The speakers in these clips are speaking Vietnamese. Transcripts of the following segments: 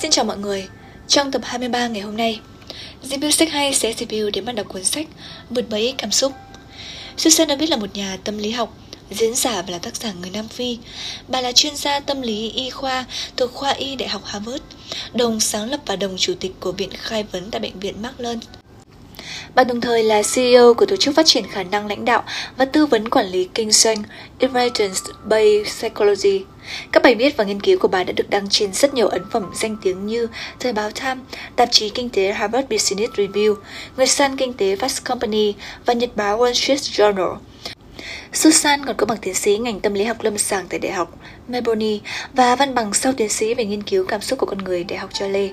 Xin chào mọi người, trong tập 23 ngày hôm nay, Review sách hay sẽ review đến bạn đọc cuốn sách Vượt bẫy cảm xúc. Susan David là một nhà tâm lý học, diễn giả và là tác giả người Nam Phi. Bà là chuyên gia tâm lý y khoa thuộc khoa y Đại học Harvard, đồng sáng lập và đồng chủ tịch của Viện Khai vấn tại Bệnh viện Marlon bạn đồng thời là CEO của tổ chức phát triển khả năng lãnh đạo và tư vấn quản lý kinh doanh Evidence-Based Psychology. Các bài viết và nghiên cứu của bà đã được đăng trên rất nhiều ấn phẩm danh tiếng như Thời báo Time, tạp chí kinh tế Harvard Business Review, Người săn kinh tế Fast Company và nhật báo Wall Street Journal. Susan còn có bằng tiến sĩ ngành tâm lý học lâm sàng tại Đại học Melbourne và văn bằng sau tiến sĩ về nghiên cứu cảm xúc của con người Đại học Yale.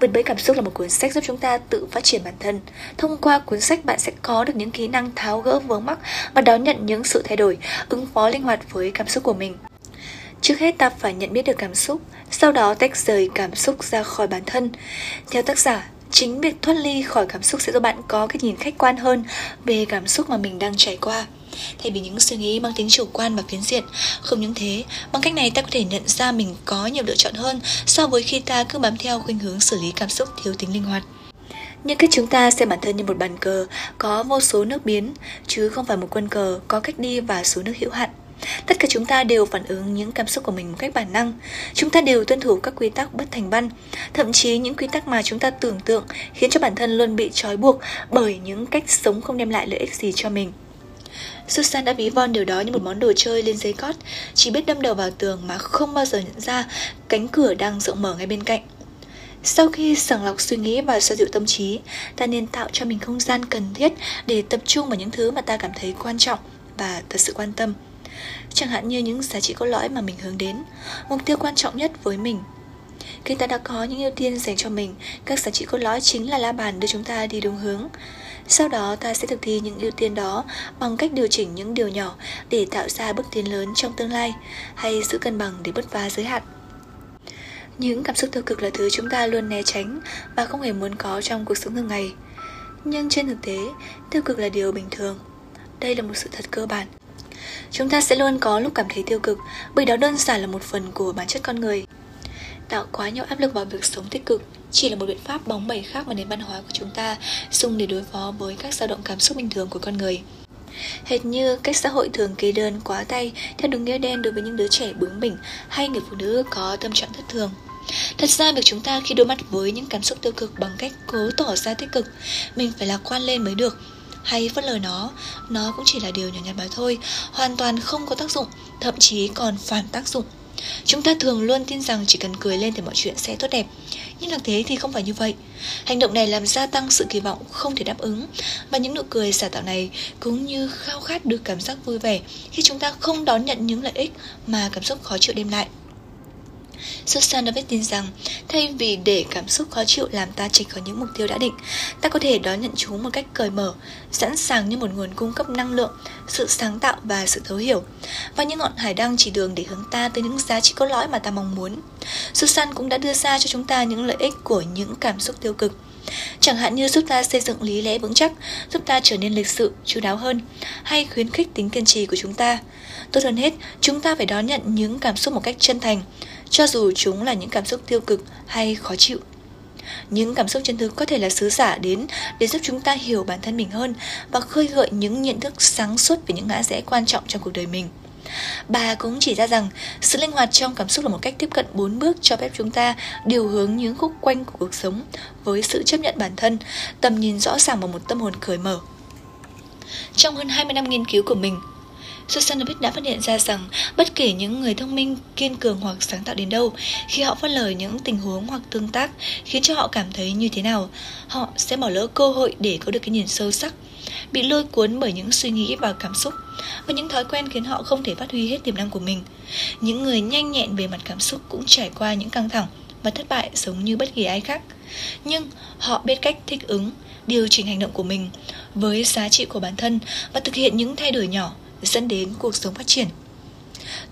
Vượt bẫy cảm xúc là một cuốn sách giúp chúng ta tự phát triển bản thân. Thông qua cuốn sách bạn sẽ có được những kỹ năng tháo gỡ vướng mắc và đón nhận những sự thay đổi, ứng phó linh hoạt với cảm xúc của mình. Trước hết ta phải nhận biết được cảm xúc, sau đó tách rời cảm xúc ra khỏi bản thân. Theo tác giả, chính việc thoát ly khỏi cảm xúc sẽ giúp bạn có cái nhìn khách quan hơn về cảm xúc mà mình đang trải qua thay vì những suy nghĩ mang tính chủ quan và phiến diện. Không những thế, bằng cách này ta có thể nhận ra mình có nhiều lựa chọn hơn so với khi ta cứ bám theo khuynh hướng xử lý cảm xúc thiếu tính linh hoạt. Nhưng cách chúng ta xem bản thân như một bàn cờ có vô số nước biến, chứ không phải một quân cờ có cách đi và số nước hữu hạn. Tất cả chúng ta đều phản ứng những cảm xúc của mình một cách bản năng. Chúng ta đều tuân thủ các quy tắc bất thành văn, thậm chí những quy tắc mà chúng ta tưởng tượng khiến cho bản thân luôn bị trói buộc bởi những cách sống không đem lại lợi ích gì cho mình. Susan đã ví von điều đó như một món đồ chơi lên giấy cót, chỉ biết đâm đầu vào tường mà không bao giờ nhận ra cánh cửa đang rộng mở ngay bên cạnh. Sau khi sàng lọc suy nghĩ và xoa dịu tâm trí, ta nên tạo cho mình không gian cần thiết để tập trung vào những thứ mà ta cảm thấy quan trọng và thật sự quan tâm. Chẳng hạn như những giá trị cốt lõi mà mình hướng đến, mục tiêu quan trọng nhất với mình. Khi ta đã có những ưu tiên dành cho mình, các giá trị cốt lõi chính là la bàn đưa chúng ta đi đúng hướng. Sau đó ta sẽ thực thi những ưu tiên đó bằng cách điều chỉnh những điều nhỏ để tạo ra bước tiến lớn trong tương lai hay giữ cân bằng để bứt phá giới hạn. Những cảm xúc tiêu cực là thứ chúng ta luôn né tránh và không hề muốn có trong cuộc sống thường ngày. Nhưng trên thực tế, tiêu cực là điều bình thường. Đây là một sự thật cơ bản. Chúng ta sẽ luôn có lúc cảm thấy tiêu cực bởi đó đơn giản là một phần của bản chất con người. Tạo quá nhiều áp lực vào việc sống tích cực chỉ là một biện pháp bóng bẩy khác mà nền văn hóa của chúng ta dùng để đối phó với các dao động cảm xúc bình thường của con người. Hệt như cách xã hội thường kê đơn quá tay theo đúng nghĩa đen đối với những đứa trẻ bướng bỉnh hay người phụ nữ có tâm trạng thất thường. Thật ra việc chúng ta khi đối mặt với những cảm xúc tiêu cực bằng cách cố tỏ ra tích cực, mình phải lạc quan lên mới được. Hay phớt lờ nó, nó cũng chỉ là điều nhỏ nhặt mà thôi, hoàn toàn không có tác dụng, thậm chí còn phản tác dụng. Chúng ta thường luôn tin rằng chỉ cần cười lên thì mọi chuyện sẽ tốt đẹp. Nhưng thực tế thì không phải như vậy. Hành động này làm gia tăng sự kỳ vọng không thể đáp ứng. Và những nụ cười giả tạo này cũng như khao khát được cảm giác vui vẻ Khi chúng ta không đón nhận những lợi ích mà cảm xúc khó chịu đem lại. Susan David tin rằng thay vì để cảm xúc khó chịu làm ta trịch khỏi những mục tiêu đã định, ta có thể đón nhận chúng một cách cởi mở, sẵn sàng như một nguồn cung cấp năng lượng, sự sáng tạo và sự thấu hiểu. Và những ngọn hải đăng chỉ đường để hướng ta tới những giá trị cốt lõi mà ta mong muốn. Susan cũng đã đưa ra cho chúng ta những lợi ích của những cảm xúc tiêu cực. Chẳng hạn như giúp ta xây dựng lý lẽ vững chắc, giúp ta trở nên lịch sự, chú đáo hơn, hay khuyến khích tính kiên trì của chúng ta. Tốt hơn hết, chúng ta phải đón nhận những cảm xúc một cách chân thành, cho dù chúng là những cảm xúc tiêu cực hay khó chịu. Những cảm xúc chân thực có thể là sứ giả đến để giúp chúng ta hiểu bản thân mình hơn và khơi gợi những nhận thức sáng suốt về những ngã rẽ quan trọng trong cuộc đời mình. Bà cũng chỉ ra rằng sự linh hoạt trong cảm xúc là một cách tiếp cận bốn bước cho phép chúng ta điều hướng những khúc quanh của cuộc sống với sự chấp nhận bản thân, tầm nhìn rõ ràng và một tâm hồn cởi mở. Trong hơn 20 năm nghiên cứu của mình, Susanovic đã phát hiện ra rằng bất kể những người thông minh, kiên cường hoặc sáng tạo đến đâu, khi họ phát lời những tình huống hoặc tương tác khiến cho họ cảm thấy như thế nào, họ sẽ bỏ lỡ cơ hội để có được cái nhìn sâu sắc, bị lôi cuốn bởi những suy nghĩ và cảm xúc và những thói quen khiến họ không thể phát huy hết tiềm năng của mình. Những người nhanh nhẹn về mặt cảm xúc cũng trải qua những căng thẳng và thất bại giống như bất kỳ ai khác. Nhưng họ biết cách thích ứng, điều chỉnh hành động của mình với giá trị của bản thân và thực hiện những thay đổi nhỏ dẫn đến cuộc sống phát triển.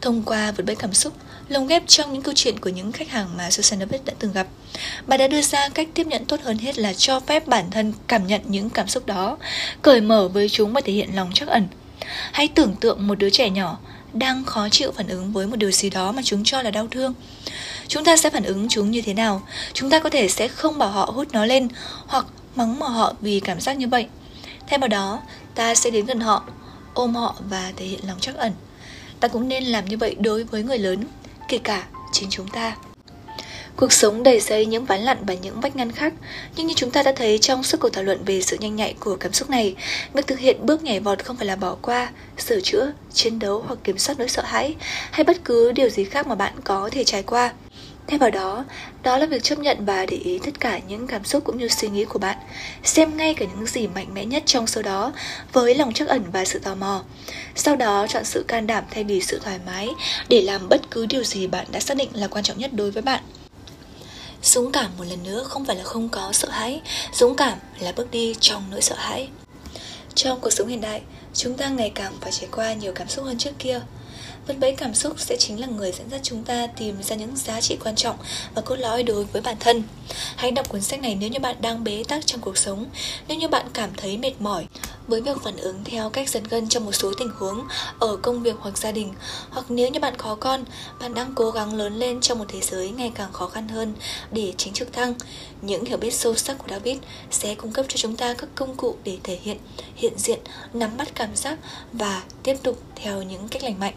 Thông qua vượt bẫy cảm xúc, lồng ghép trong những câu chuyện của những khách hàng mà Susan David đã từng gặp, bà đã đưa ra cách tiếp nhận tốt hơn hết là cho phép bản thân cảm nhận những cảm xúc đó, cởi mở với chúng và thể hiện lòng trắc ẩn. Hãy tưởng tượng một đứa trẻ nhỏ đang khó chịu phản ứng với một điều gì đó mà chúng cho là đau thương. Chúng ta sẽ phản ứng chúng như thế nào? Chúng ta có thể sẽ không bảo họ hút nó lên hoặc mắng mỏ họ vì cảm giác như vậy. Thay vào đó, ta sẽ đến gần họ, ôm họ và thể hiện lòng trắc ẩn. Ta cũng nên làm như vậy đối với người lớn, kể cả chính chúng ta. Cuộc sống đầy dây những ván lặn và những vách ngăn khác, nhưng như chúng ta đã thấy trong suốt cuộc thảo luận về sự nhanh nhạy của cảm xúc này, việc thực hiện bước nhảy vọt không phải là bỏ qua, sửa chữa, chiến đấu hoặc kiểm soát nỗi sợ hãi, hay bất cứ điều gì khác mà bạn có thể trải qua. Thay vào đó, đó là việc chấp nhận và để ý tất cả những cảm xúc cũng như suy nghĩ của bạn. Xem ngay cả những gì mạnh mẽ nhất trong số đó với lòng trắc ẩn và sự tò mò. Sau đó chọn sự can đảm thay vì sự thoải mái để làm bất cứ điều gì bạn đã xác định là quan trọng nhất đối với bạn. Dũng cảm một lần nữa không phải là không có sợ hãi, dũng cảm là bước đi trong nỗi sợ hãi. Trong cuộc sống hiện đại, chúng ta ngày càng phải trải qua nhiều cảm xúc hơn trước kia. Vân bẫy cảm xúc sẽ chính là người dẫn dắt chúng ta tìm ra những giá trị quan trọng và cốt lõi đối với bản thân. Hãy đọc cuốn sách này nếu như bạn đang bế tắc trong cuộc sống, nếu như bạn cảm thấy mệt mỏi với việc phản ứng theo cách giật gân trong một số tình huống ở công việc hoặc gia đình, hoặc nếu như bạn có con, bạn đang cố gắng lớn lên trong một thế giới ngày càng khó khăn hơn để chính trực thăng. Những hiểu biết sâu sắc của David sẽ cung cấp cho chúng ta các công cụ để thể hiện, hiện diện, nắm bắt cảm giác và tiếp tục theo những cách lành mạnh.